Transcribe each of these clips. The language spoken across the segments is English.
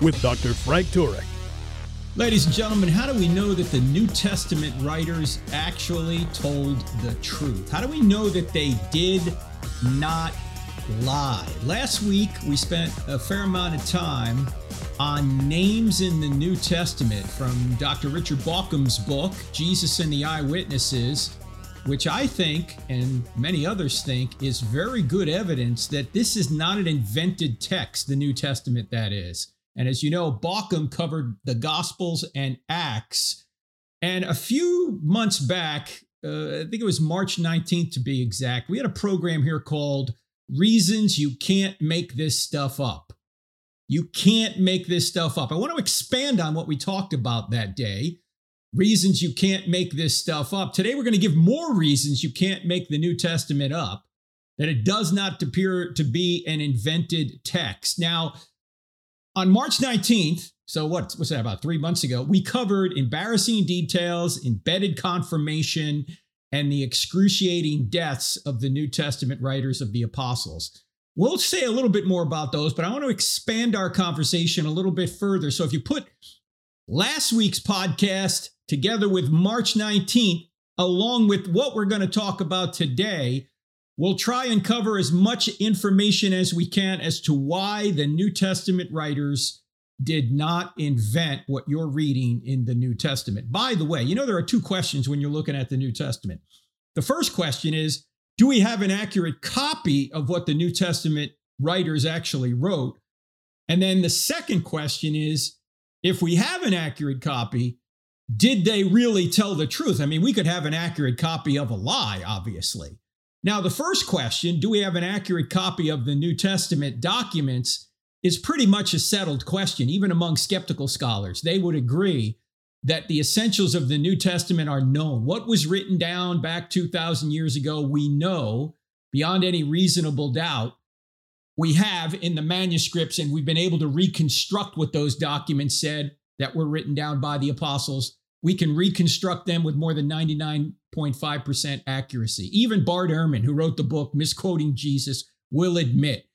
with Dr. Frank Turek. Ladies and gentlemen, how do we know that the New Testament writers actually told the truth? How do we know that they did not lie? Last week, we spent a fair amount of time on names in the New Testament from Dr. Richard Bauckham's book, Jesus and the Eyewitnesses, which I think, and many others think, is very good evidence that this is not an invented text, the New Testament, that is. And as you know, Bauckham covered the Gospels and Acts. And a few months back, uh, I think it was March 19th to be exact, we had a program here called Reasons You Can't Make This Stuff Up. You can't make this stuff up. I want to expand on what we talked about that day. Reasons you can't make this stuff up. Today, we're going to give more reasons you can't make the New Testament up, that it does not appear to be an invented text. Now, on March 19th, so what was that about three months ago, we covered embarrassing details, embedded confirmation, and the excruciating deaths of the New Testament writers of the apostles. We'll say a little bit more about those, but I want to expand our conversation a little bit further. So if you put last week's podcast together with March 19th, along with what we're going to talk about today, We'll try and cover as much information as we can as to why the New Testament writers did not invent what you're reading in the New Testament. By the way, you know, there are two questions when you're looking at the New Testament. The first question is Do we have an accurate copy of what the New Testament writers actually wrote? And then the second question is If we have an accurate copy, did they really tell the truth? I mean, we could have an accurate copy of a lie, obviously. Now, the first question, do we have an accurate copy of the New Testament documents, is pretty much a settled question, even among skeptical scholars. They would agree that the essentials of the New Testament are known. What was written down back 2,000 years ago, we know beyond any reasonable doubt. We have in the manuscripts, and we've been able to reconstruct what those documents said that were written down by the apostles we can reconstruct them with more than 99.5% accuracy. Even Bart Ehrman, who wrote the book Misquoting Jesus, will admit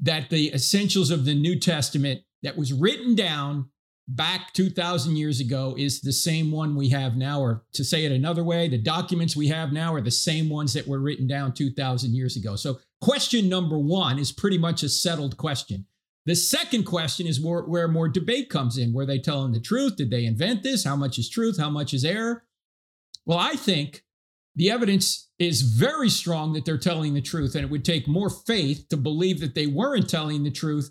that the essentials of the New Testament that was written down back 2,000 years ago is the same one we have now. Or to say it another way, the documents we have now are the same ones that were written down 2,000 years ago. So, question number one is pretty much a settled question. The second question is where more debate comes in. Were they telling the truth? Did they invent this? How much is truth? How much is error? Well, I think the evidence is very strong that they're telling the truth, and it would take more faith to believe that they weren't telling the truth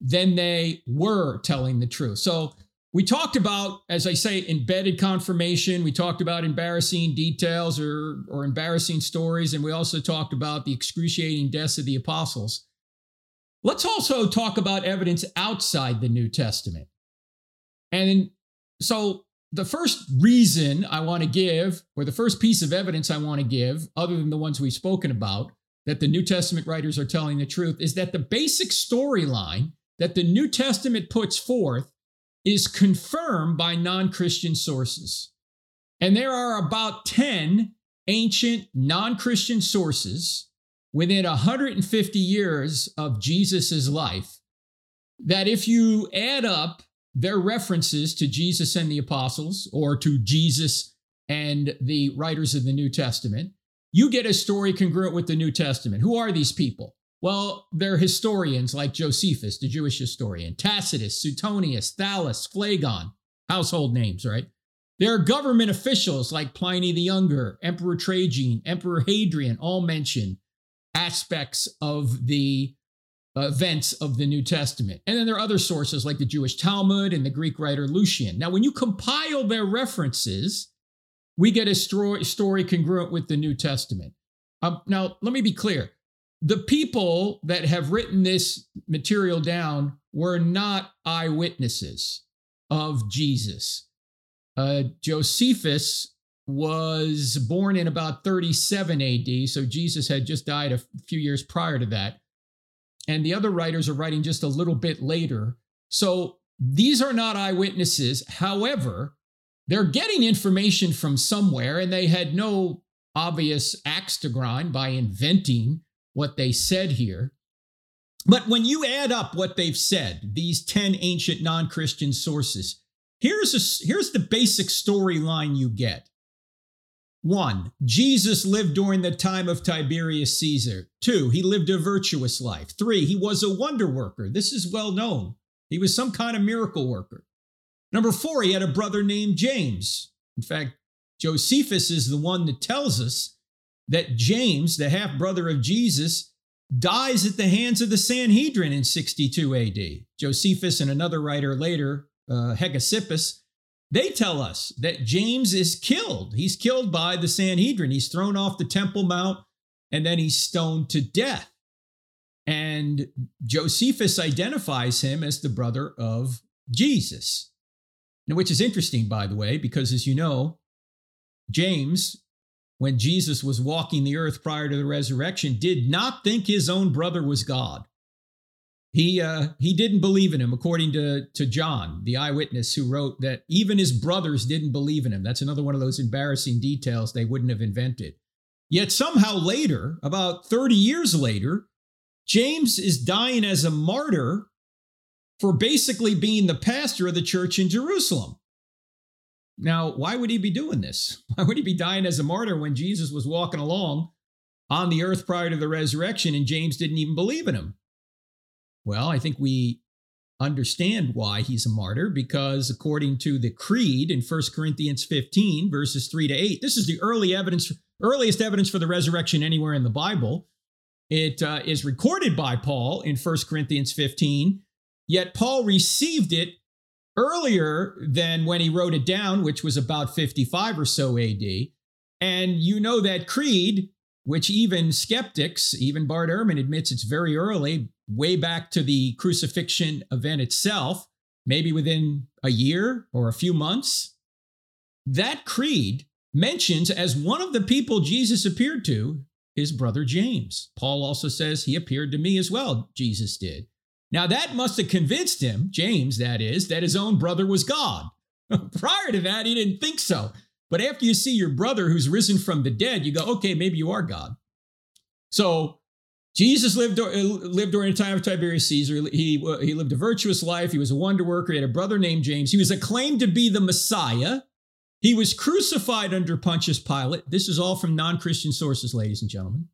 than they were telling the truth. So we talked about, as I say, embedded confirmation. We talked about embarrassing details or, or embarrassing stories, and we also talked about the excruciating deaths of the apostles. Let's also talk about evidence outside the New Testament. And so, the first reason I want to give, or the first piece of evidence I want to give, other than the ones we've spoken about, that the New Testament writers are telling the truth, is that the basic storyline that the New Testament puts forth is confirmed by non Christian sources. And there are about 10 ancient non Christian sources within 150 years of Jesus' life that if you add up their references to Jesus and the apostles or to Jesus and the writers of the New Testament, you get a story congruent with the New Testament. Who are these people? Well, they're historians like Josephus, the Jewish historian, Tacitus, Suetonius, Thallus, Phlegon, household names, right? There are government officials like Pliny the Younger, Emperor Trajan, Emperor Hadrian, all mentioned aspects of the uh, events of the New Testament. And then there are other sources like the Jewish Talmud and the Greek writer Lucian. Now, when you compile their references, we get a story, story congruent with the New Testament. Um, now, let me be clear. The people that have written this material down were not eyewitnesses. of Jesus. Uh, Josephus was born in about 37 AD, so Jesus had just died a few years prior to that. And the other writers are writing just a little bit later. So these are not eyewitnesses. However, they're getting information from somewhere, and they had no obvious axe to grind by inventing what they said here. But when you add up what they've said, these 10 ancient non Christian sources, here's, a, here's the basic storyline you get. One, Jesus lived during the time of Tiberius Caesar. Two, he lived a virtuous life. Three, he was a wonder worker. This is well known. He was some kind of miracle worker. Number four, he had a brother named James. In fact, Josephus is the one that tells us that James, the half brother of Jesus, dies at the hands of the Sanhedrin in 62 AD. Josephus and another writer later, uh, Hegesippus, they tell us that James is killed. He's killed by the Sanhedrin. He's thrown off the Temple Mount and then he's stoned to death. And Josephus identifies him as the brother of Jesus. Now, which is interesting, by the way, because as you know, James when Jesus was walking the earth prior to the resurrection, did not think his own brother was God. He, uh, he didn't believe in him, according to, to John, the eyewitness who wrote that even his brothers didn't believe in him. That's another one of those embarrassing details they wouldn't have invented. Yet somehow later, about 30 years later, James is dying as a martyr for basically being the pastor of the church in Jerusalem. Now, why would he be doing this? Why would he be dying as a martyr when Jesus was walking along on the earth prior to the resurrection and James didn't even believe in him? Well, I think we understand why he's a martyr because according to the creed in 1 Corinthians 15 verses 3 to 8 this is the early evidence earliest evidence for the resurrection anywhere in the Bible It uh, is recorded by Paul in 1 Corinthians 15 yet Paul received it earlier than when he wrote it down, which was about 55 or so AD. And you know that creed, which even skeptics, even Bart Ehrman admits it's very early, way back to the crucifixion event itself, maybe within a year or a few months. That creed mentions as one of the people Jesus appeared to his brother James. Paul also says he appeared to me as well, Jesus did. Now, that must have convinced him, James, that is, that his own brother was God. Prior to that, he didn't think so. But after you see your brother who's risen from the dead, you go, okay, maybe you are God. So, Jesus lived, uh, lived during the time of Tiberius Caesar. He, uh, he lived a virtuous life. He was a wonder worker. He had a brother named James. He was acclaimed to be the Messiah. He was crucified under Pontius Pilate. This is all from non Christian sources, ladies and gentlemen.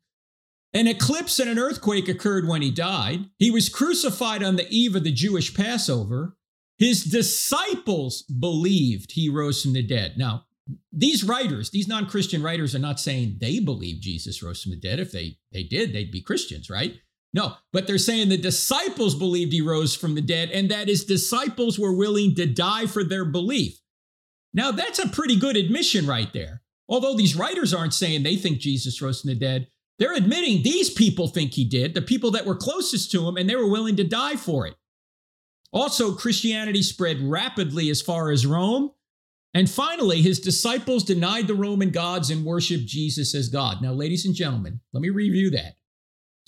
An eclipse and an earthquake occurred when he died. He was crucified on the eve of the Jewish Passover. His disciples believed he rose from the dead. Now, these writers, these non Christian writers, are not saying they believe Jesus rose from the dead. If they, they did, they'd be Christians, right? No, but they're saying the disciples believed he rose from the dead and that his disciples were willing to die for their belief. Now, that's a pretty good admission right there. Although these writers aren't saying they think Jesus rose from the dead, they're admitting these people think he did, the people that were closest to him, and they were willing to die for it. Also, Christianity spread rapidly as far as Rome. And finally, his disciples denied the Roman gods and worshiped Jesus as God. Now, ladies and gentlemen, let me review that.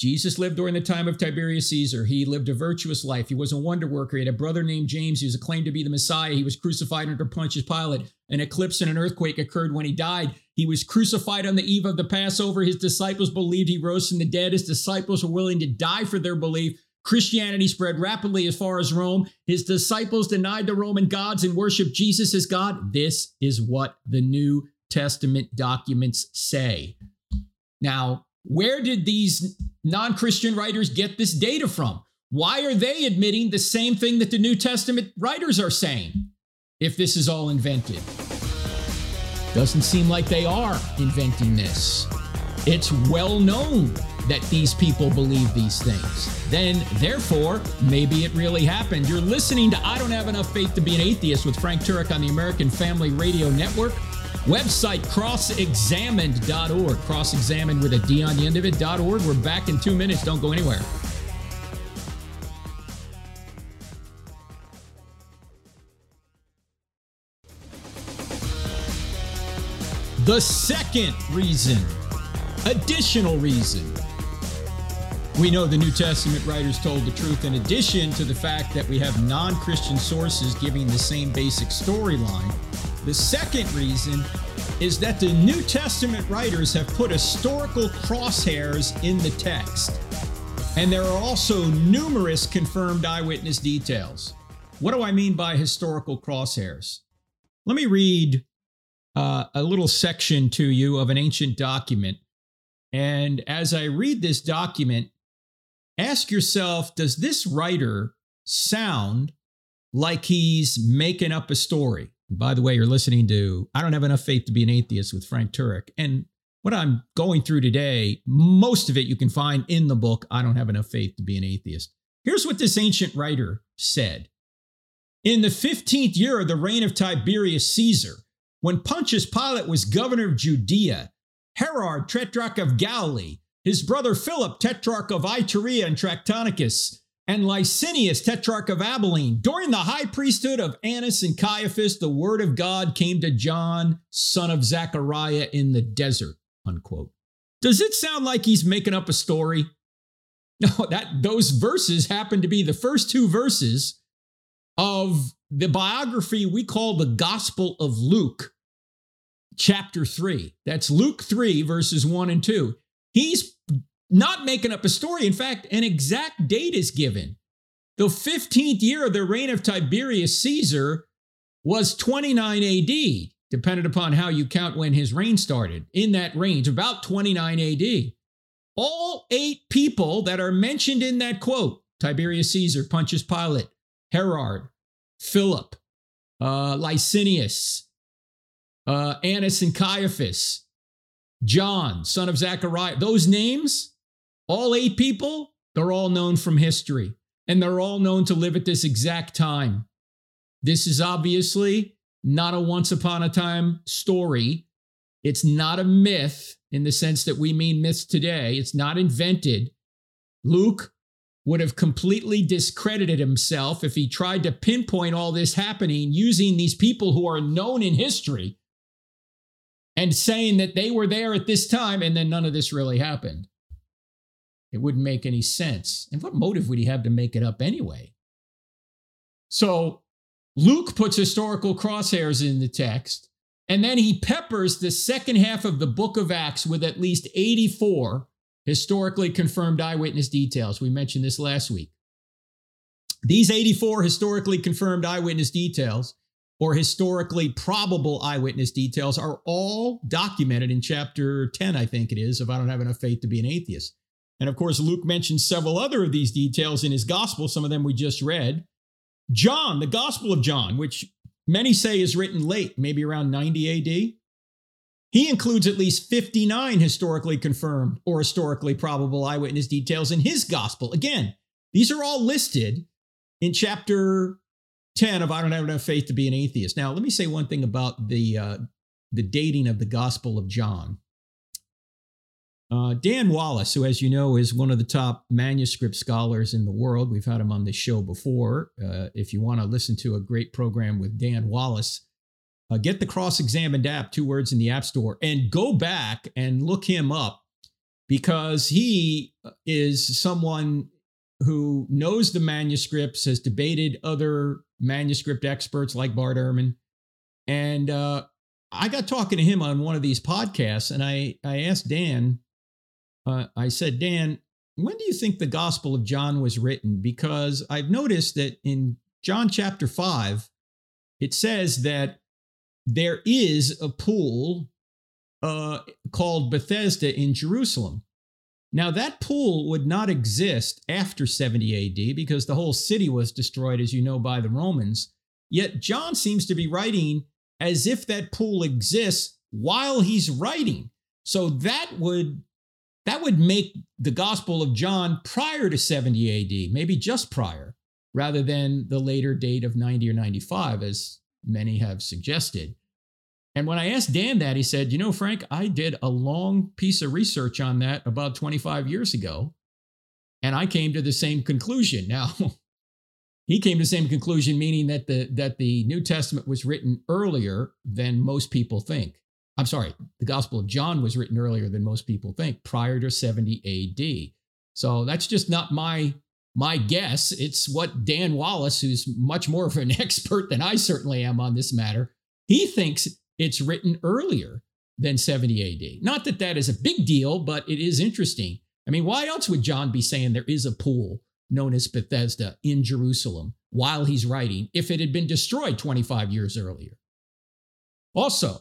Jesus lived during the time of Tiberius Caesar. He lived a virtuous life. He was a wonder worker. He had a brother named James. He was acclaimed to be the Messiah. He was crucified under Pontius Pilate. An eclipse and an earthquake occurred when he died. He was crucified on the eve of the Passover. His disciples believed he rose from the dead. His disciples were willing to die for their belief. Christianity spread rapidly as far as Rome. His disciples denied the Roman gods and worshiped Jesus as God. This is what the New Testament documents say. Now, where did these non Christian writers get this data from? Why are they admitting the same thing that the New Testament writers are saying if this is all invented? Doesn't seem like they are inventing this. It's well known that these people believe these things. Then, therefore, maybe it really happened. You're listening to I Don't Have Enough Faith to Be an Atheist with Frank Turek on the American Family Radio Network. Website crossexamined.org, crossexamined with a D on the end of it.org. We're back in two minutes. Don't go anywhere. The second reason, additional reason we know the New Testament writers told the truth in addition to the fact that we have non Christian sources giving the same basic storyline. The second reason is that the New Testament writers have put historical crosshairs in the text. And there are also numerous confirmed eyewitness details. What do I mean by historical crosshairs? Let me read uh, a little section to you of an ancient document. And as I read this document, ask yourself does this writer sound like he's making up a story? By the way, you're listening to I Don't Have Enough Faith to Be an Atheist with Frank Turek. And what I'm going through today, most of it you can find in the book I Don't Have Enough Faith to Be an Atheist. Here's what this ancient writer said In the 15th year of the reign of Tiberius Caesar, when Pontius Pilate was governor of Judea, Herod, tetrarch of Galilee, his brother Philip, tetrarch of Iturea and Trachonitis, and Lysanias, tetrarch of Abilene. During the high priesthood of Annas and Caiaphas, the word of God came to John, son of Zechariah, in the desert. Unquote. Does it sound like he's making up a story? No, that those verses happen to be the first two verses of the biography we call the Gospel of Luke, chapter 3. That's Luke 3, verses 1 and 2. He's not making up a story. In fact, an exact date is given. The 15th year of the reign of Tiberius Caesar was 29 AD, dependent upon how you count when his reign started, in that range, about 29 AD. All eight people that are mentioned in that quote Tiberius Caesar, Pontius Pilate, Herod, Philip, uh, Lysanias, uh, Annas and Caiaphas, John, son of Zechariah, those names, all eight people, they're all known from history and they're all known to live at this exact time. This is obviously not a once upon a time story. It's not a myth in the sense that we mean myths today. It's not invented. Luke would have completely discredited himself if he tried to pinpoint all this happening using these people who are known in history and saying that they were there at this time and then none of this really happened. It wouldn't make any sense. And what motive would he have to make it up anyway? So Luke puts historical crosshairs in the text, and then he peppers the second half of the book of Acts with at least 84 historically confirmed eyewitness details. We mentioned this last week. These 84 historically confirmed eyewitness details or historically probable eyewitness details are all documented in chapter 10, I think it is, if I Don't Have Enough Faith to Be an Atheist. And of course, Luke mentions several other of these details in his gospel, some of them we just read. John, the Gospel of John, which many say is written late, maybe around 90 AD, he includes at least 59 historically confirmed or historically probable eyewitness details in his gospel. Again, these are all listed in chapter 10 of I don't have enough faith to be an atheist. Now, let me say one thing about the uh, the dating of the Gospel of John. Uh, Dan Wallace, who, as you know, is one of the top manuscript scholars in the world, we've had him on the show before. Uh, if you want to listen to a great program with Dan Wallace, uh, get the Cross Examined app, two words in the App Store, and go back and look him up because he is someone who knows the manuscripts, has debated other manuscript experts like Bart Ehrman. And uh, I got talking to him on one of these podcasts, and I, I asked Dan, uh, I said, Dan, when do you think the Gospel of John was written? Because I've noticed that in John chapter 5, it says that there is a pool uh, called Bethesda in Jerusalem. Now, that pool would not exist after 70 AD because the whole city was destroyed, as you know, by the Romans. Yet John seems to be writing as if that pool exists while he's writing. So that would that would make the Gospel of John prior to 70 AD, maybe just prior, rather than the later date of 90 or 95, as many have suggested. And when I asked Dan that, he said, You know, Frank, I did a long piece of research on that about 25 years ago, and I came to the same conclusion. Now, he came to the same conclusion, meaning that the, that the New Testament was written earlier than most people think. I'm sorry, the Gospel of John was written earlier than most people think, prior to 70 AD. So that's just not my my guess. It's what Dan Wallace, who's much more of an expert than I certainly am on this matter, he thinks it's written earlier than 70 AD. Not that that is a big deal, but it is interesting. I mean, why else would John be saying there is a pool known as Bethesda in Jerusalem while he's writing if it had been destroyed 25 years earlier? Also,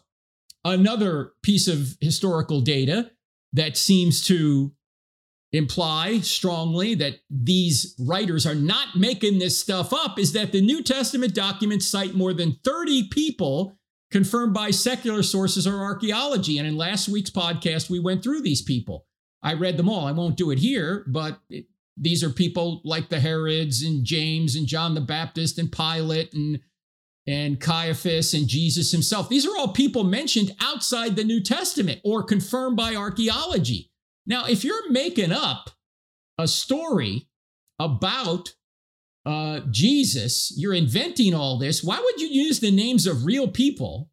another piece of historical data that seems to imply strongly that these writers are not making this stuff up is that the New Testament documents cite more than 30 people confirmed by secular sources or archaeology. And in last week's podcast, we went through these people. I read them all. I won't do it here, but it, these are people like the Herods and James and John the Baptist and Pilate and and Caiaphas and Jesus himself. These are all people mentioned outside the New Testament or confirmed by archaeology. Now, if you're making up a story about uh, Jesus, you're inventing all this, why would you use the names of real people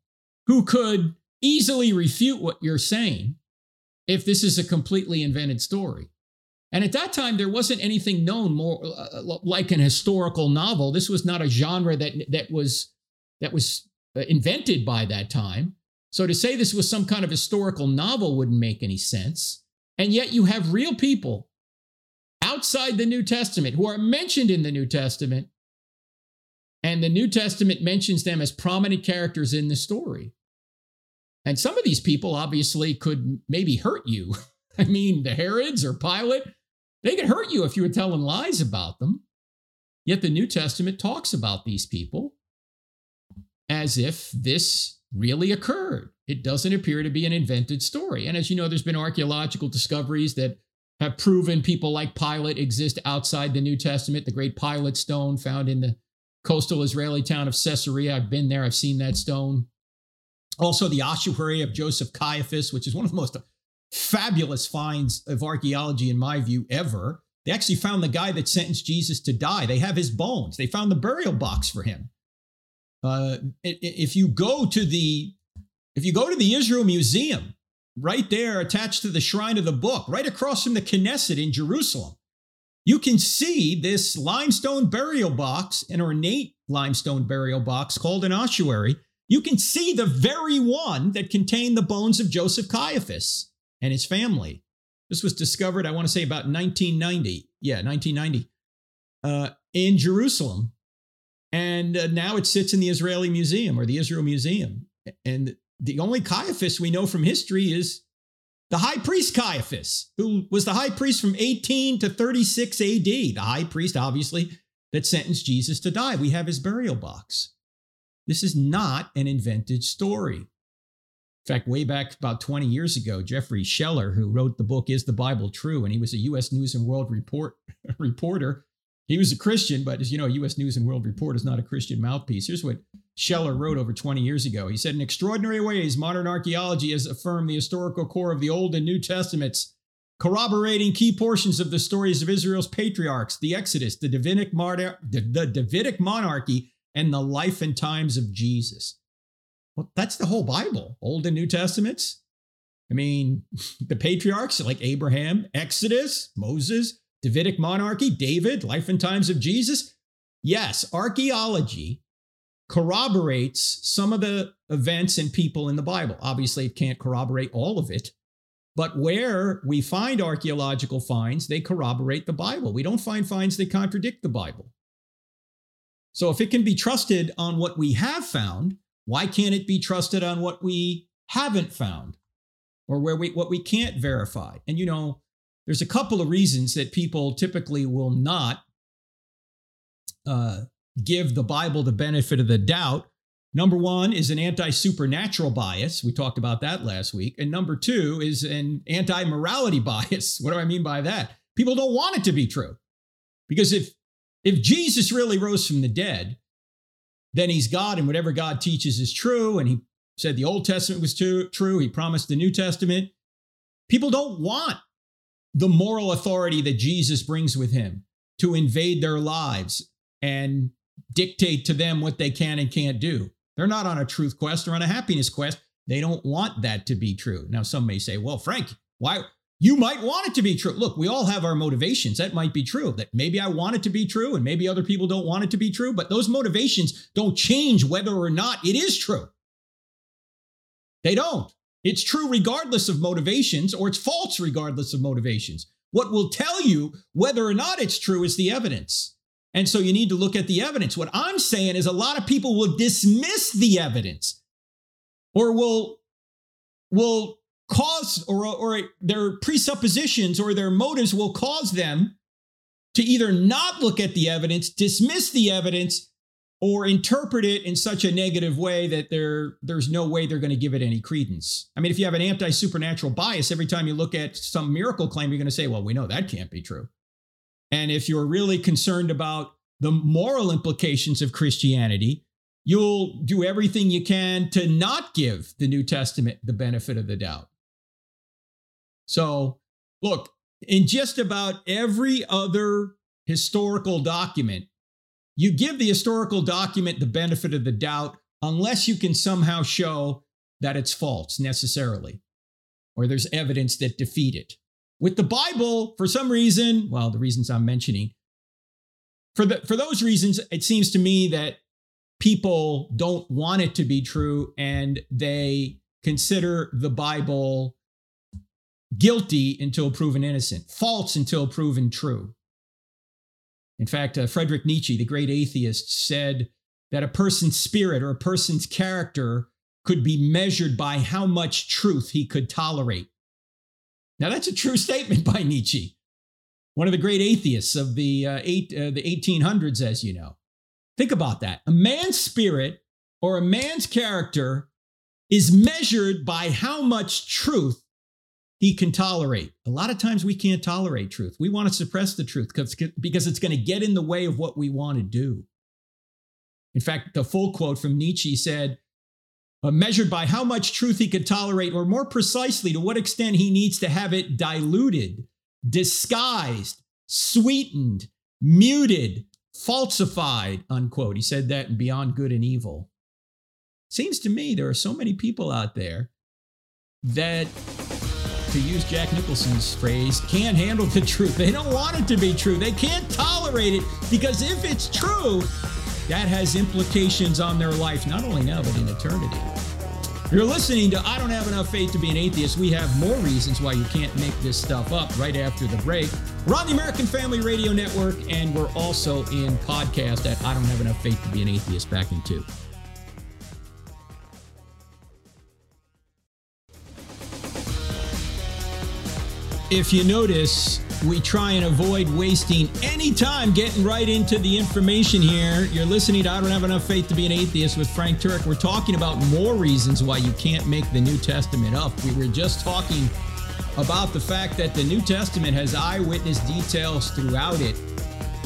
who could easily refute what you're saying if this is a completely invented story? And at that time, there wasn't anything known more uh, like an historical novel. This was not a genre that that was that was uh, invented by that time. So to say this was some kind of historical novel wouldn't make any sense. And yet you have real people outside the New Testament who are mentioned in the New Testament. And the New Testament mentions them as prominent characters in the story. And some of these people obviously could maybe hurt you. I mean, the Herods or Pilate, they could hurt you if you were telling lies about them. Yet the New Testament talks about these people as if this really occurred. It doesn't appear to be an invented story. And as you know, there's been archaeological discoveries that have proven people like Pilate exist outside the New Testament. The great Pilate stone found in the coastal Israeli town of Caesarea. I've been there, I've seen that stone. Also, the ossuary of Joseph Caiaphas, which is one of the most fabulous finds of archaeology, in my view, ever. They actually found the guy that sentenced Jesus to die. They have his bones. They found the burial box for him. Uh, if you go to the if you go to the Israel Museum, right there attached to the shrine of the book, right across from the Knesset in Jerusalem, you can see this limestone burial box, an ornate limestone burial box called an ossuary. You can see the very one that contained the bones of Joseph Caiaphas and his family. This was discovered, I want to say, about 1990. Yeah, 1990, uh, in Jerusalem. And uh, now it sits in the Israeli Museum or the Israel Museum. And the only Caiaphas we know from history is the high priest Caiaphas, who was the high priest from 18 to 36 AD. The high priest, obviously, that sentenced Jesus to die. We have his burial box. This is not an invented story. In fact, way back about 20 years ago, Jeffrey Sheler, who wrote the book Is the Bible True? and he was a U.S. News and World Report reporter, he was a Christian, but as you know, U.S. News and World Report is not a Christian mouthpiece. Here's what Sheler wrote over 20 years ago. He said, In extraordinary ways, modern archaeology has affirmed the historical core of the Old and New Testaments, corroborating key portions of the stories of Israel's patriarchs, the Exodus, the Davidic, mar- the, the Davidic monarchy, and the life and times of Jesus. Well, that's the whole Bible, Old and New Testaments. I mean, the patriarchs like Abraham, Exodus, Moses, Davidic monarchy, David, life and times of Jesus? Yes, archaeology corroborates some of the events and people in the Bible. Obviously, it can't corroborate all of it, but where we find archaeological finds, they corroborate the Bible. We don't find finds that contradict the Bible. So if it can be trusted on what we have found, why can't it be trusted on what we haven't found or where we what we can't verify? And you know, there's a couple of reasons that people typically will not uh, give the Bible the benefit of the doubt. Number one is an anti supernatural bias. We talked about that last week. And number two is an anti morality bias. What do I mean by that? People don't want it to be true. Because if, if Jesus really rose from the dead, then he's God and whatever God teaches is true. And he said the Old Testament was too, true. He promised the New Testament. People don't want the moral authority that Jesus brings with him to invade their lives and dictate to them what they can and can't do. They're not on a truth quest, they're on a happiness quest. They don't want that to be true. Now, some may say, well, Frank, why? You might want it to be true. Look, we all have our motivations. That might be true. That maybe I want it to be true and maybe other people don't want it to be true, but those motivations don't change whether or not it is true. They don't. It's true regardless of motivations or it's false regardless of motivations. What will tell you whether or not it's true is the evidence. And so you need to look at the evidence. What I'm saying is a lot of people will dismiss the evidence or will will cause or, or their presuppositions or their motives will cause them to either not look at the evidence, dismiss the evidence, or interpret it in such a negative way that there, there's no way they're going to give it any credence. I mean, if you have an anti supernatural bias, every time you look at some miracle claim, you're going to say, well, we know that can't be true. And if you're really concerned about the moral implications of Christianity, you'll do everything you can to not give the New Testament the benefit of the doubt. So, look, in just about every other historical document, you give the historical document the benefit of the doubt unless you can somehow show that it's false necessarily, or there's evidence that defeat it. With the Bible, for some reason, well, the reasons I'm mentioning, for, the, for those reasons, it seems to me that people don't want it to be true and they consider the Bible guilty until proven innocent, false until proven true. In fact, uh, Friedrich Nietzsche, the great atheist, said that a person's spirit or a person's character could be measured by how much truth he could tolerate. Now, that's a true statement by Nietzsche, one of the great atheists of the, uh, eight, uh, the 1800s, as you know. Think about that. A man's spirit or a man's character is measured by how much truth he can tolerate. A lot of times we can't tolerate truth. We want to suppress the truth because it's going to get in the way of what we want to do. In fact, the full quote from Nietzsche said, uh, measured by how much truth he could tolerate, or more precisely, to what extent he needs to have it diluted, disguised, sweetened, muted, falsified, unquote. He said that in Beyond Good and Evil. Seems to me there are so many people out there that to use Jack Nicholson's phrase, can't handle the truth. They don't want it to be true. They can't tolerate it because if it's true, that has implications on their life, not only now, but in eternity. You're listening to I Don't Have Enough Faith to Be an Atheist. We have more reasons why you can't make this stuff up right after the break. We're on the American Family Radio Network, and we're also in podcast at I Don't Have Enough Faith to Be an Atheist back in two. If you notice, we try and avoid wasting any time getting right into the information here. You're listening to I Don't Have Enough Faith to Be an Atheist with Frank Turek. We're talking about more reasons why you can't make the New Testament up. We were just talking about the fact that the New Testament has eyewitness details throughout it,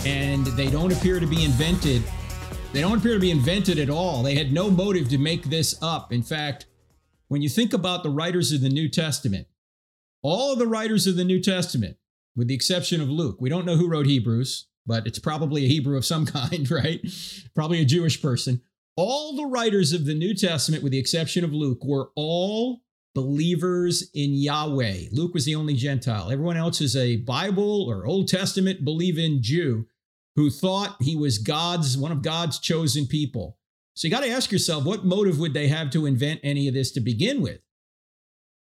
and they don't appear to be invented. They don't appear to be invented at all. They had no motive to make this up. In fact, when you think about the writers of the New Testament, all the writers of the New Testament, with the exception of Luke, we don't know who wrote Hebrews, but it's probably a Hebrew of some kind, right? probably a Jewish person. All the writers of the New Testament, with the exception of Luke, were all believers in Yahweh. Luke was the only Gentile. Everyone else is a Bible or Old Testament believing Jew who thought he was God's one of God's chosen people. So you got to ask yourself, what motive would they have to invent any of this to begin with?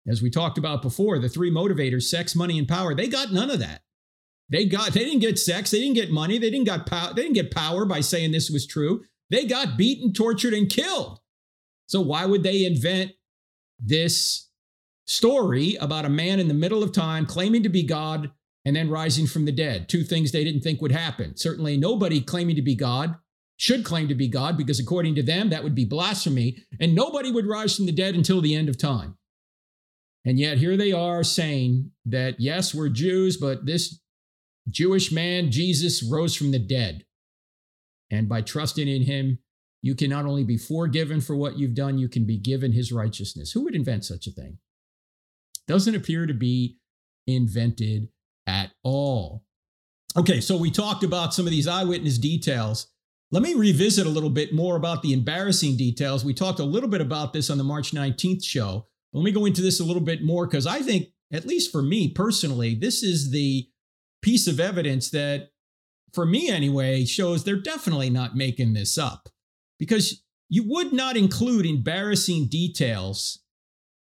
As we talked about before, the three motivators, sex, money, and power, they got none of that. They got they didn't get sex, they didn't get money, they didn't got power, they didn't get power by saying this was true. They got beaten, tortured, and killed. So why would they invent this story about a man in the middle of time claiming to be God and then rising from the dead? Two things they didn't think would happen. Certainly nobody claiming to be God should claim to be God because according to them that would be blasphemy, and nobody would rise from the dead until the end of time. And yet here they are saying that, yes, we're Jews, but this Jewish man, Jesus, rose from the dead. And by trusting in him, you can not only be forgiven for what you've done, you can be given his righteousness. Who would invent such a thing? Doesn't appear to be invented at all. Okay, so we talked about some of these eyewitness details Let me revisit a little bit more about the embarrassing details. We talked a little bit about this on the March 19th show. Let me go into this a little bit more because I think, at least for me personally, this is the piece of evidence that, for me anyway, shows they're definitely not making this up. Because you would not include embarrassing details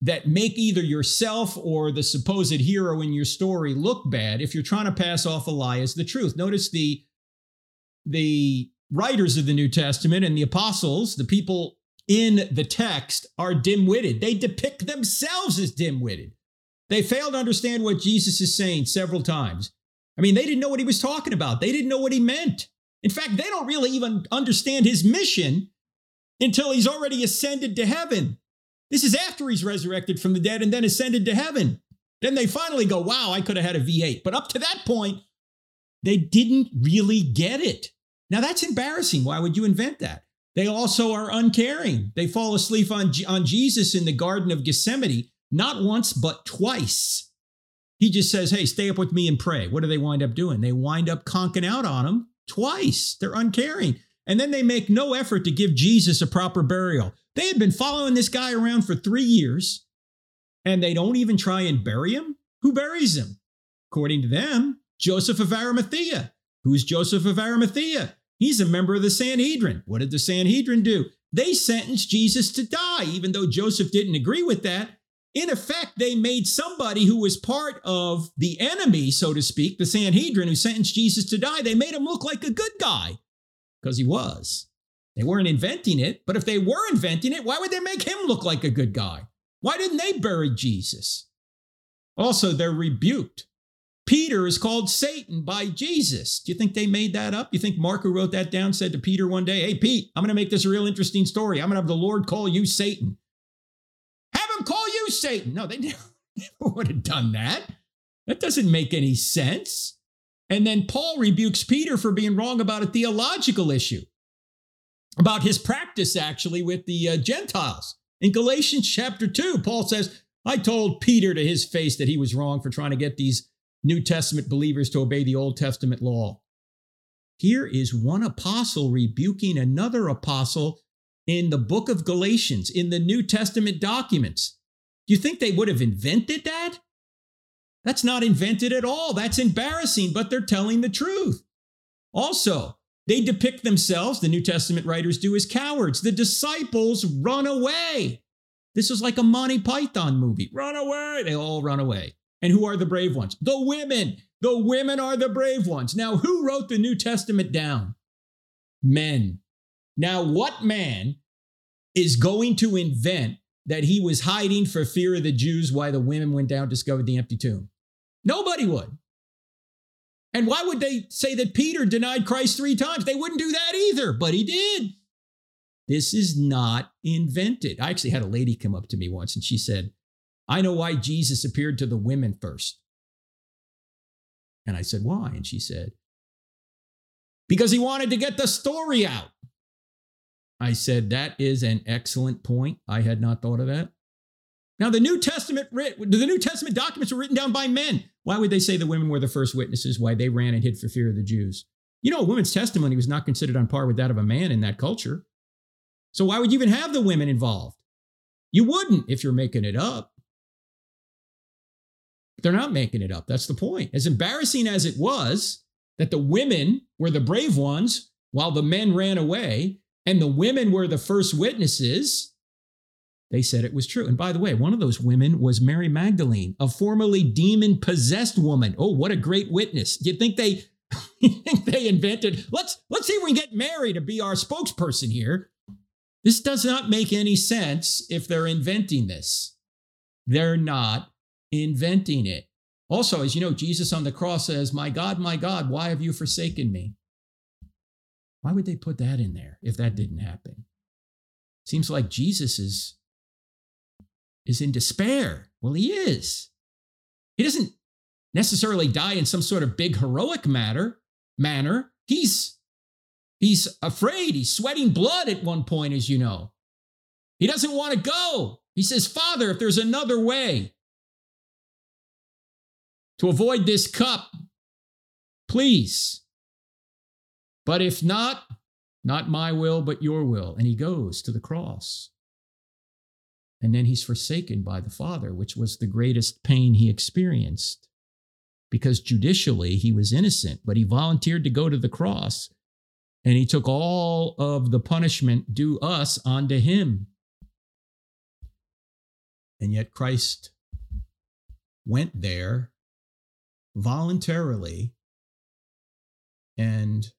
that make either yourself or the supposed hero in your story look bad if you're trying to pass off a lie as the truth. Notice the the writers of the New Testament and the apostles, the people in the text, are dim witted. They depict themselves as dim witted. They fail to understand what Jesus is saying several times. I mean, they didn't know what he was talking about, they didn't know what he meant. In fact, they don't really even understand his mission until he's already ascended to heaven. This is after he's resurrected from the dead and then ascended to heaven. Then they finally go, wow, I could have had a V8. But up to that point, they didn't really get it. Now that's embarrassing. Why would you invent that? They also are uncaring. They fall asleep on, on Jesus in the Garden of Gethsemane, not once, but twice. He just says, Hey, stay up with me and pray. What do they wind up doing? They wind up conking out on him twice. They're uncaring. And then they make no effort to give Jesus a proper burial. They had been following this guy around for three years, and they don't even try and bury him. Who buries him? According to them, Joseph of Arimathea. Who's Joseph of Arimathea? He's a member of the Sanhedrin. What did the Sanhedrin do? They sentenced Jesus to die, even though Joseph didn't agree with that. In effect, they made somebody who was part of the enemy, so to speak, the Sanhedrin, who sentenced Jesus to die, they made him look like a good guy because he was. They weren't inventing it, but if they were inventing it, why would they make him look like a good guy? Why didn't they bury Jesus? Also, they're rebuked Peter is called Satan by Jesus. Do you think they made that up? You think Mark, who wrote that down, said to Peter one day, Hey, Pete, I'm going to make this a real interesting story. I'm going to have the Lord call you Satan. Have him call you Satan. No, they never, would have done that. That doesn't make any sense. And then Paul rebukes Peter for being wrong about a theological issue, about his practice actually with the uh, Gentiles. In Galatians chapter 2, Paul says, I told Peter to his face that he was wrong for trying to get these New Testament believers to obey the Old Testament law. Here is one apostle rebuking another apostle in the book of Galatians, in the New Testament documents. Do you think they would have invented that? That's not invented at all. That's embarrassing, but they're telling the truth. Also, they depict themselves, the New Testament writers do, as cowards. The disciples run away. This is like a Monty Python movie. Run away. They all run away. And who are the brave ones? The women. The women are the brave ones. Now, who wrote the New Testament down? Men. Now, what man is going to invent that he was hiding for fear of the Jews while the women went down discovered the empty tomb? Nobody would. And why would they say that Peter denied Christ three times? They wouldn't do that either, but he did. This is not invented. I actually had a lady come up to me once and she said, I know why Jesus appeared to the women first. And I said, Why? And she said, Because he wanted to get the story out. I said, That is an excellent point. I had not thought of that. Now, the New Testament, the New Testament documents were written down by men. Why would they say the women were the first witnesses? Why they ran and hid for fear of the Jews? You know, a woman's testimony was not considered on par with that of a man in that culture. So why would you even have the women involved? You wouldn't if you're making it up. They're not making it up. That's the point. As embarrassing as it was that the women were the brave ones while the men ran away, and the women were the first witnesses, they said it was true. And by the way, one of those women was Mary Magdalene, a formerly demon possessed woman. Oh, what a great witness. Do you think they you think they invented let's let's see if we can get Mary to be our spokesperson here. This does not make any sense if they're inventing this. They're not inventing it. Also, as you know, Jesus on the cross says, My God, my God, why have you forsaken me? Why would they put that in there if that didn't happen? Seems like Jesus is, is in despair. Well, he is. He doesn't necessarily die in some sort of big heroic matter, manner. He's he's afraid. He's sweating blood at one point, as you know. He doesn't want to go. He says, Father, if there's another way, to avoid this cup, please. But if not, Not my will, but your will. And he goes to the cross. And then he's forsaken by the Father, which was the greatest pain he experienced. Because judicially he was innocent, but he volunteered to go to the cross. And he took all of the punishment due us onto him. And yet Christ went there voluntarily and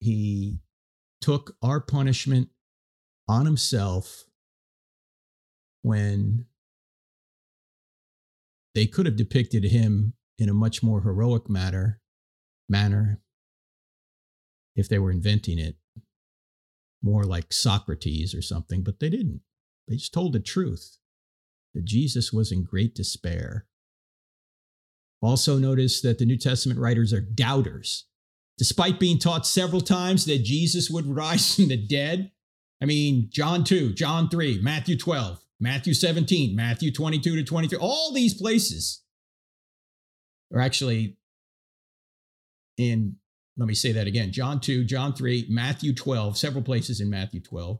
he took our punishment on himself when they could have depicted him in a much more heroic manner manner if they were inventing it more like Socrates or something but they didn't. They just told the truth that Jesus was in great despair. Also notice that the New Testament writers are doubters. Despite being taught several times that Jesus would rise from the dead I mean, John 2, John 3, Matthew 12, Matthew 17, Matthew 22 to 23, all these places are actually in, let me say that again John 2, John 3, Matthew 12, several places in Matthew 12,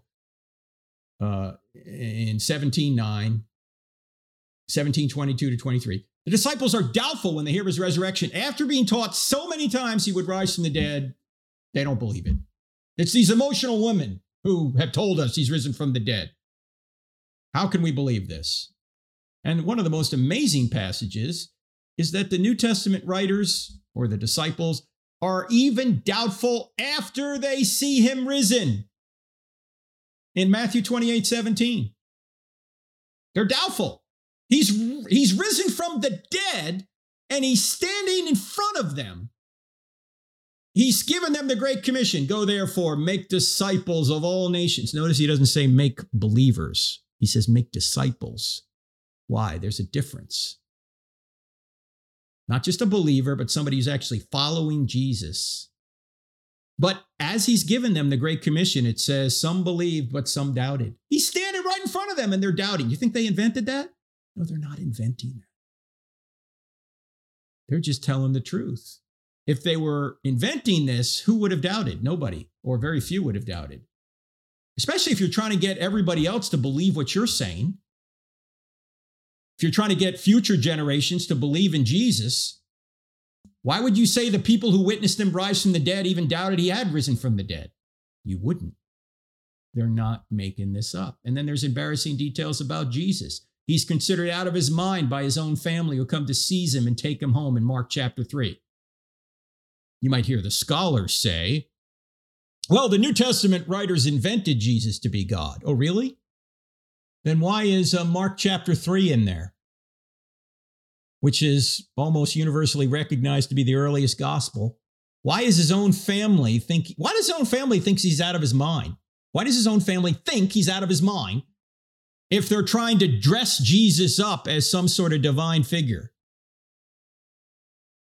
uh, in 17, 9, 17, 22 to 23. The disciples are doubtful when they hear of his resurrection. After being taught so many times he would rise from the dead, they don't believe it. It's these emotional women who have told us he's risen from the dead. How can we believe this? And one of the most amazing passages is that the New Testament writers or the disciples are even doubtful after they see him risen. In Matthew 28 17, they're doubtful. He's, he's risen from the dead and he's standing in front of them He's given them the Great Commission go therefore, make disciples of all nations. Notice he doesn't say make believers, he says make disciples. Why? There's a difference. Not just a believer, but somebody who's actually following Jesus. But as he's given them the Great Commission, it says some believed, but some doubted. He's standing right in front of them and they're doubting. You think they invented that? No, they're not inventing that. They're just telling the truth. If they were inventing this, who would have doubted? Nobody, or very few would have doubted. Especially if you're trying to get everybody else to believe what you're saying. If you're trying to get future generations to believe in Jesus, why would you say the people who witnessed him rise from the dead even doubted he had risen from the dead? You wouldn't. They're not making this up. And then there's embarrassing details about Jesus. He's considered out of his mind by his own family who come to seize him and take him home in Mark chapter 3. You might hear the scholars say, well, the New Testament writers invented Jesus to be God. Oh, really? Then why is uh, Mark chapter 3 in there? Which is almost universally recognized to be the earliest gospel. Why is his own family think why does his own family thinks he's out of his mind? Why does his own family think he's out of his mind if they're trying to dress Jesus up as some sort of divine figure?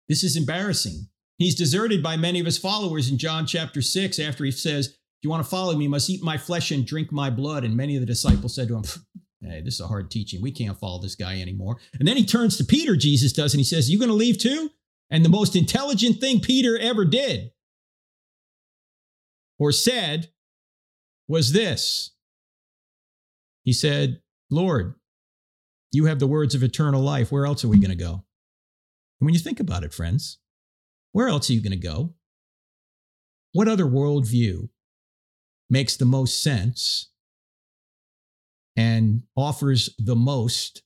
This is embarrassing. He's deserted by many of his followers in John chapter 6 after he says, If you want to follow me, you must eat my flesh and drink my blood. And many of the disciples said to him, Hey, this is a hard teaching. We can't follow this guy anymore. And then he turns to Peter, Jesus does, and he says, You going to leave too? And the most intelligent thing Peter ever did or said was this He said, Lord, you have the words of eternal life. Where else are we going to go? And when you think about it, friends, where else are you going to go? What other worldview makes the most sense and offers the most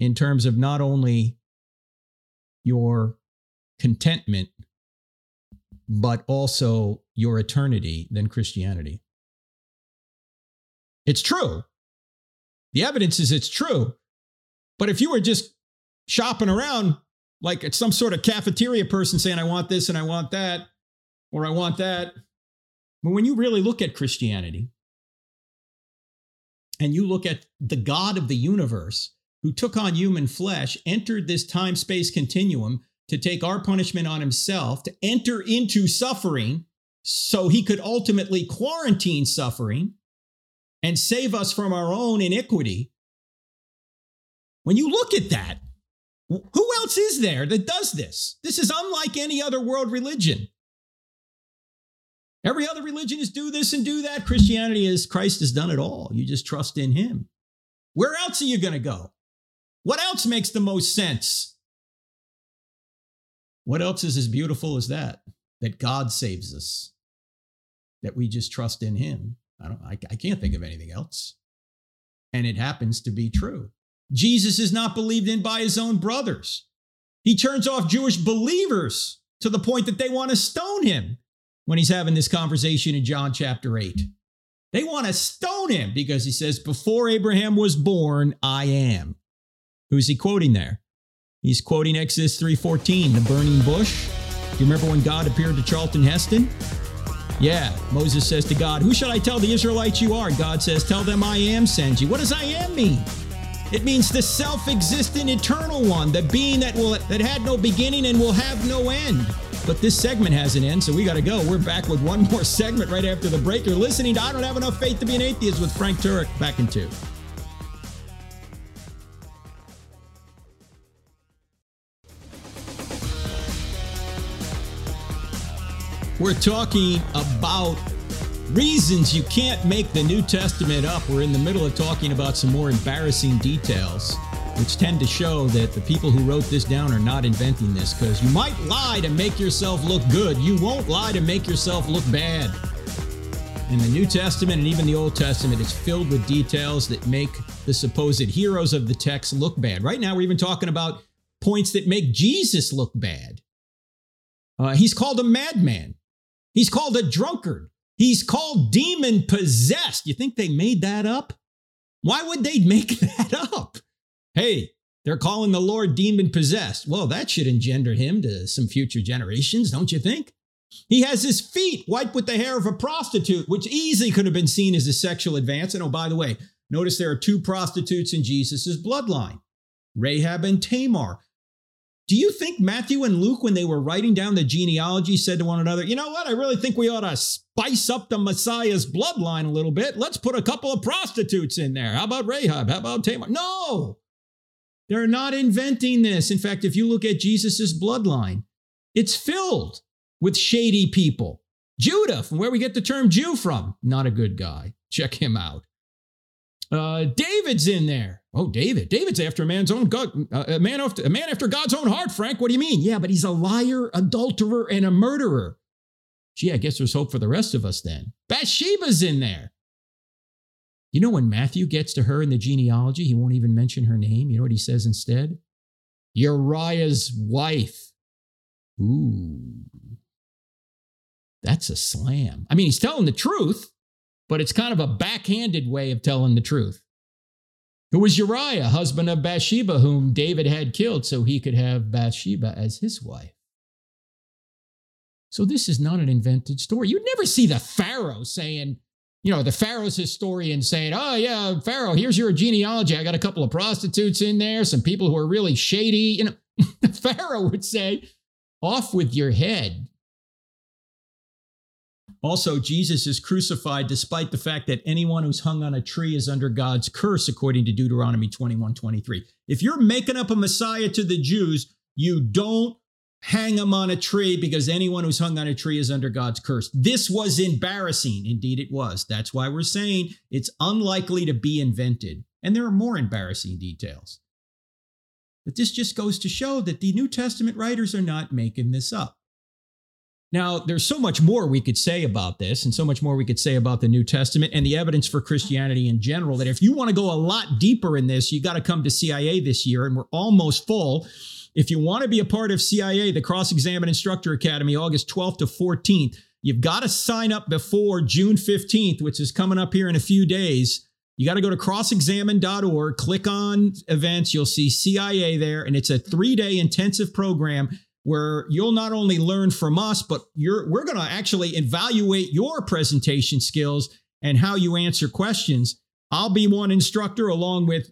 in terms of not only your contentment, but also your eternity than Christianity? It's true. The evidence is it's true. But if you were just shopping around like it's some sort of cafeteria person saying, I want this and I want that, or I want that. But when you really look at Christianity and you look at the God of the universe who took on human flesh, entered this time space continuum to take our punishment on himself, to enter into suffering so he could ultimately quarantine suffering and save us from our own iniquity. When you look at that, who else is there that does this? This is unlike any other world religion. Every other religion is do this and do that. Christianity is Christ has done it all. You just trust in him. Where else are you going to go? What else makes the most sense? What else is as beautiful as that? That God saves us, that we just trust in him. I don't I, I can't think of anything else. And it happens to be true. Jesus is not believed in by his own brothers. He turns off Jewish believers to the point that they want to stone him when he's having this conversation in John chapter 8. They want to stone him because he says, Before Abraham was born, I am. Who's he quoting there? He's quoting Exodus 3:14, the burning bush. Do you remember when God appeared to Charlton Heston? Yeah, Moses says to God, Who shall I tell the Israelites you are? God says, Tell them I am sends you. What does I am mean? It means the self-existent eternal one, the being that will that had no beginning and will have no end. But this segment has an end, so we got to go. We're back with one more segment right after the break. You're listening to I Don't Have Enough Faith to Be an Atheist with Frank Turek. Back in two. We're talking about reasons you can't make the New Testament up. We're in the middle of talking about some more embarrassing details, which tend to show that the people who wrote this down are not inventing this because you might lie to make yourself look good. You won't lie to make yourself look bad. In the New Testament and even the Old Testament, it's filled with details that make the supposed heroes of the text look bad. Right now, we're even talking about points that make Jesus look bad. Uh, he's called a madman. He's called a drunkard. He's called demon possessed. You think they made that up? Why would they make that up? Hey, they're calling the Lord demon possessed. Well, that should engender him to some future generations, don't you think? He has his feet wiped with the hair of a prostitute, which easily could have been seen as a sexual advance. And oh, by the way, notice there are two prostitutes in Jesus' bloodline Rahab and Tamar. Do you think Matthew and Luke, when they were writing down the genealogy, said to one another, you know what? I really think we ought to spice up the Messiah's bloodline a little bit. Let's put a couple of prostitutes in there. How about Rahab? How about Tamar? No, they're not inventing this. In fact, if you look at Jesus' bloodline, it's filled with shady people. Judah, from where we get the term Jew from, not a good guy. Check him out. Uh, David's in there. Oh, David. David's after a man's own God, uh, a man after a man after God's own heart. Frank, what do you mean? Yeah, but he's a liar, adulterer, and a murderer. Gee, I guess there's hope for the rest of us then. Bathsheba's in there. You know, when Matthew gets to her in the genealogy, he won't even mention her name. You know what he says instead? Uriah's wife. Ooh, that's a slam. I mean, he's telling the truth but it's kind of a backhanded way of telling the truth. Who was Uriah, husband of Bathsheba, whom David had killed so he could have Bathsheba as his wife? So this is not an invented story. You'd never see the Pharaoh saying, you know, the Pharaoh's historian saying, oh, yeah, Pharaoh, here's your genealogy. I got a couple of prostitutes in there, some people who are really shady. You know, the Pharaoh would say, off with your head. Also, Jesus is crucified despite the fact that anyone who's hung on a tree is under God's curse, according to Deuteronomy 21 23. If you're making up a Messiah to the Jews, you don't hang him on a tree because anyone who's hung on a tree is under God's curse. This was embarrassing. Indeed, it was. That's why we're saying it's unlikely to be invented. And there are more embarrassing details. But this just goes to show that the New Testament writers are not making this up. Now, there's so much more we could say about this, and so much more we could say about the New Testament and the evidence for Christianity in general. That if you want to go a lot deeper in this, you got to come to CIA this year, and we're almost full. If you want to be a part of CIA, the Cross Examined Instructor Academy, August 12th to 14th, you've got to sign up before June 15th, which is coming up here in a few days. You got to go to crossexamined.org, click on events. You'll see CIA there, and it's a three day intensive program where you'll not only learn from us, but you're, we're going to actually evaluate your presentation skills and how you answer questions. I'll be one instructor along with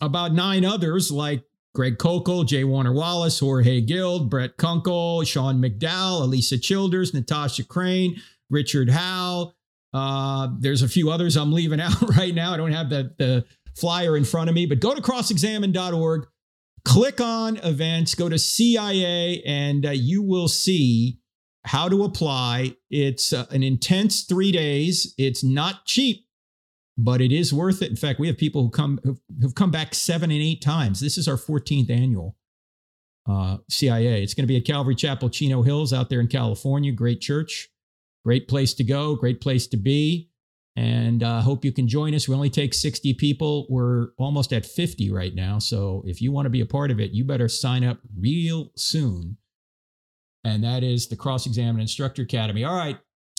about nine others like Greg Koukl, J. Warner Wallace, Jorge Gil, Brett Kunkel, Sean McDowell, Alisa Childers, Natasha Crain, Richard Howe. Uh, there's a few others I'm leaving out right now. I don't have the, the flyer in front of me, but go to crossexamined.org click on events, go to CIA, and uh, you will see how to apply. It's uh, an intense three days. It's not cheap, but it is worth it. In fact, we have people who come who've come back seven and eight times. This is our 14th annual uh, CIA. It's going to be at Calvary Chapel, Chino Hills, out there in California. Great church, great place to go, great place to be. And uh, hope you can join us. We only take 60 people. We're almost at 50 right now. So if you want to be a part of it, you better sign up real soon. And that is the Cross Examined Instructor Academy. All right.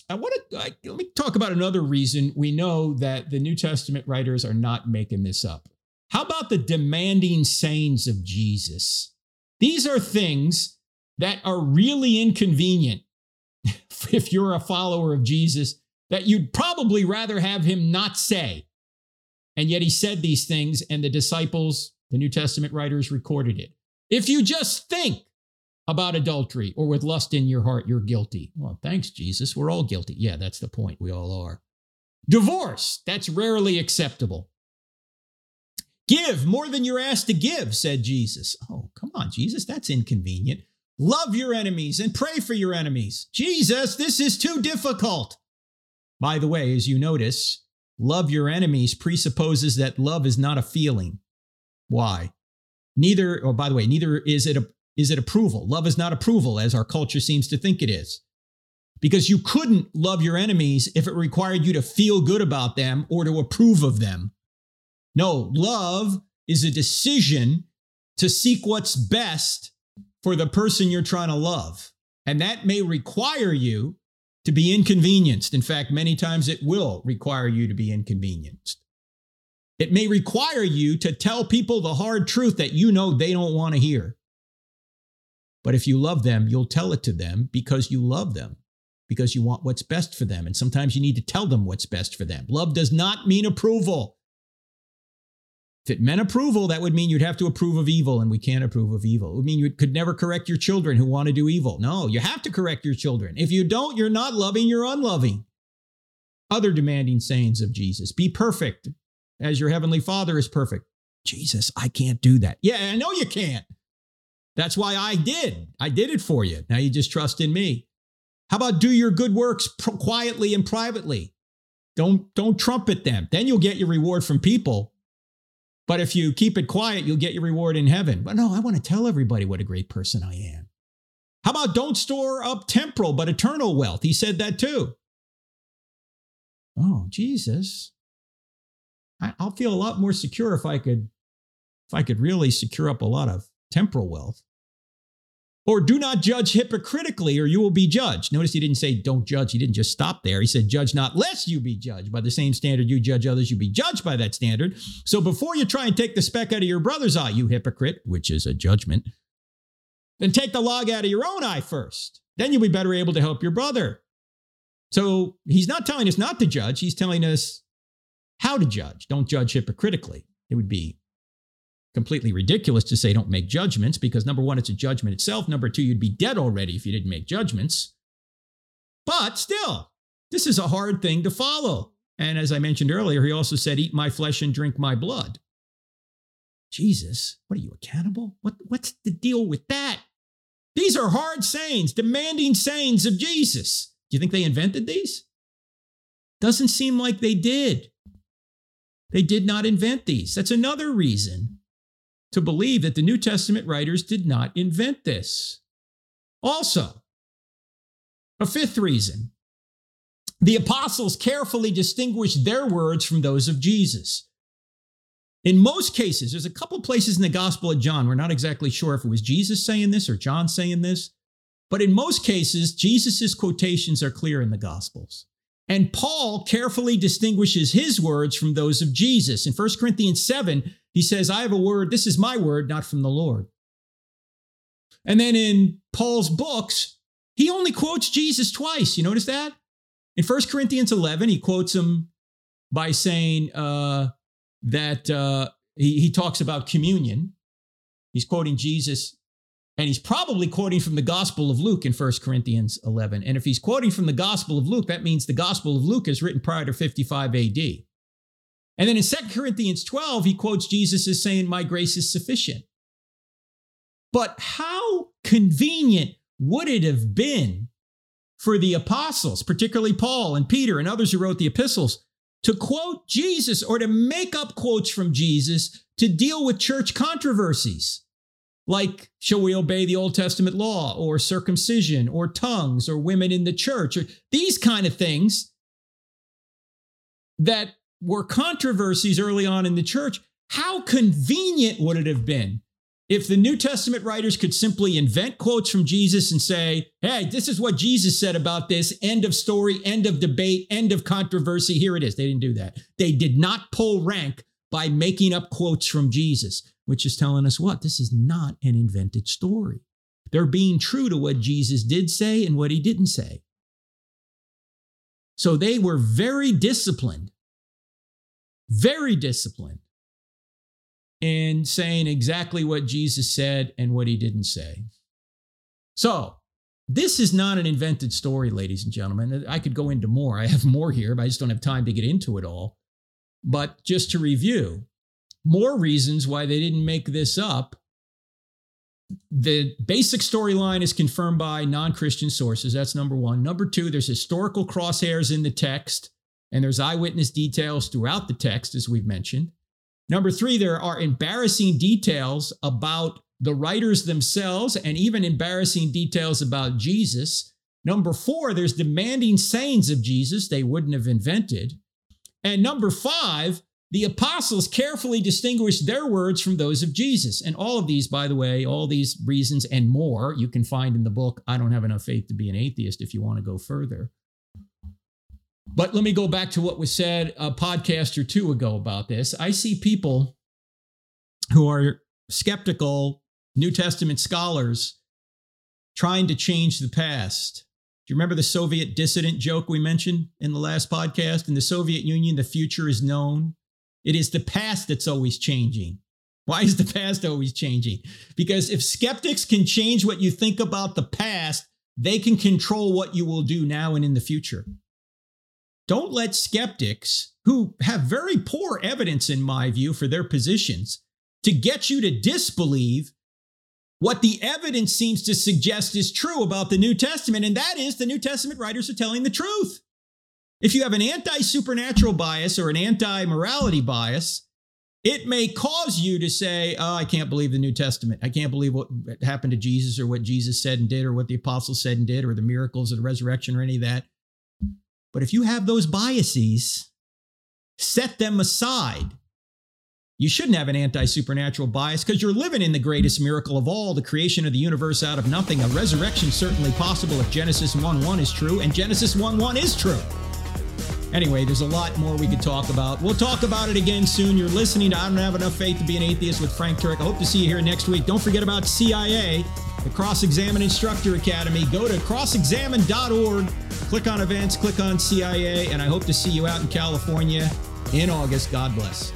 I want to I, let me talk about another reason we know that the New Testament writers are not making this up. How about the demanding sayings of Jesus? These are things that are really inconvenient if you're a follower of Jesus that you'd probably rather have him not say. And yet he said these things, and the disciples, the New Testament writers, recorded it. If you just think about adultery or with lust in your heart, you're guilty. Well, thanks, Jesus. We're all guilty. Yeah, that's the point. We all are. Divorce, that's rarely acceptable. Give more than you're asked to give, said Jesus. Oh, come on, Jesus, that's inconvenient. Love your enemies and pray for your enemies. Jesus, this is too difficult. By the way, as you notice, love your enemies presupposes that love is not a feeling. Why? Neither, or by the way, neither is it a, is it approval. Love is not approval, as our culture seems to think it is. Because you couldn't love your enemies if it required you to feel good about them or to approve of them. No, love is a decision to seek what's best for the person you're trying to love. And that may require you to be inconvenienced. In fact, many times it will require you to be inconvenienced. It may require you to tell people the hard truth that you know they don't want to hear. But if you love them, you'll tell it to them because you love them, because you want what's best for them. And sometimes you need to tell them what's best for them. Love does not mean approval. If it meant approval, that would mean you'd have to approve of evil, and we can't approve of evil. It would mean you could never correct your children who want to do evil. No, you have to correct your children. If you don't, you're not loving, you're unloving. Other demanding sayings of Jesus be perfect as your heavenly Father is perfect. Jesus, I can't do that. Yeah, I know you can't. That's why I did. I did it for you. Now you just trust in me. How about do your good works quietly and privately? Don't don't trumpet them. Then you'll get your reward from people but if you keep it quiet, you'll get your reward in heaven. But no, I want to tell everybody what a great person I am. How about don't store up temporal but eternal wealth? He said that too. Oh, Jesus. I, will feel a lot more secure if I could if I could really secure up a lot of temporal wealth. Or do not judge hypocritically, or you will be judged. Notice he didn't say don't judge. He didn't just stop there. He said, judge not, lest you be judged. By the same standard you judge others, you be judged by that standard. So before you try and take the speck out of your brother's eye, you hypocrite, which is a judgment, then take the log out of your own eye first. Then you'll be better able to help your brother. So he's not telling us not to judge, he's telling us how to judge. Don't judge hypocritically. It would be completely ridiculous to say don't make judgments because number one, it's a judgment itself. Number two, you'd be dead already if you didn't make judgments. But still, this is a hard thing to follow. And as I mentioned earlier, he also said, Eat my flesh and drink my blood. Jesus, what are you, a cannibal? What, what's the deal with that? These are hard sayings, demanding sayings of Jesus. Do you think they invented these? Doesn't seem like they did. They did not invent these. That's another reason to believe that the New Testament writers did not invent this. Also, a fifth reason the apostles carefully distinguished their words from those of Jesus. In most cases, there's a couple places in the Gospel of John, we're not exactly sure if it was Jesus saying this or John saying this, but in most cases, Jesus' quotations are clear in the Gospels. And Paul carefully distinguishes his words from those of Jesus. In 1 Corinthians 7, he says, I have a word, this is my word, not from the Lord. And then in Paul's books, he only quotes Jesus twice. You notice that? In 1 Corinthians 11, he quotes him by saying uh, that uh, he, he talks about communion. He's quoting Jesus, and he's probably quoting from the Gospel of Luke in 1 Corinthians 11. And if he's quoting from the Gospel of Luke, that means the Gospel of Luke is written prior to 55 AD. And then in 2 Corinthians 12, he quotes Jesus as saying, My grace is sufficient. But how convenient would it have been for the apostles, particularly Paul and Peter and others who wrote the epistles, to quote Jesus or to make up quotes from Jesus to deal with church controversies like shall we obey the Old Testament law or circumcision or tongues or women in the church or these kind of things that were controversies early on in the church. How convenient would it have been if the New Testament writers could simply invent quotes from Jesus and say, hey, this is what Jesus said about this, end of story, end of debate, end of controversy, here it is. They didn't do that. They did not pull rank by making up quotes from Jesus, which is telling us what? This is not an invented story. They're being true to what Jesus did say and what he didn't say. So they were very disciplined, very disciplined in saying exactly what Jesus said and what he didn't say. So, this is not an invented story, ladies and gentlemen. I could go into more. I have more here, but I just don't have time to get into it all. But just to review, more reasons why they didn't make this up. The basic storyline is confirmed by non Christian sources. That's number one. Number two, there's historical crosshairs in the text, and there's eyewitness details throughout the text, as we've mentioned. Number three, there are embarrassing details about the writers themselves and even embarrassing details about Jesus. Number four, there's demanding sayings of Jesus they wouldn't have invented. And number five, the apostles carefully distinguished their words from those of Jesus. And all of these, by the way, all these reasons and more you can find in the book, I Don't Have Enough Faith to Be an Atheist, if you want to go further. But let me go back to what was said a podcast or two ago about this. I see people who are skeptical New Testament scholars trying to change the past. Do you remember the Soviet dissident joke we mentioned in the last podcast? In the Soviet Union, the future is known. It is the past that's always changing. Why is the past always changing? Because if skeptics can change what you think about the past, they can control what you will do now and in the future. Don't let skeptics, who have very poor evidence, in my view, for their positions, to get you to disbelieve what the evidence seems to suggest is true about the New Testament, and that is the New Testament writers are telling the truth. If you have an anti supernatural bias or an anti morality bias, it may cause you to say, Oh, I can't believe the New Testament. I can't believe what happened to Jesus or what Jesus said and did or what the apostles said and did or the miracles of the resurrection or any of that. But if you have those biases, set them aside. You shouldn't have an anti supernatural bias because you're living in the greatest miracle of all the creation of the universe out of nothing. A resurrection certainly possible if Genesis 1 1 is true, and Genesis 1 1 is true. Anyway, there's a lot more we could talk about. We'll talk about it again soon. You're listening to I Don't Have Enough Faith to Be an Atheist with Frank Turek. I hope to see you here next week. Don't forget about CIA, the Cross Examined Instructor Academy. Go to crossexamined.org Click on events, click on CIA, and I hope to see you out in California in August. God bless.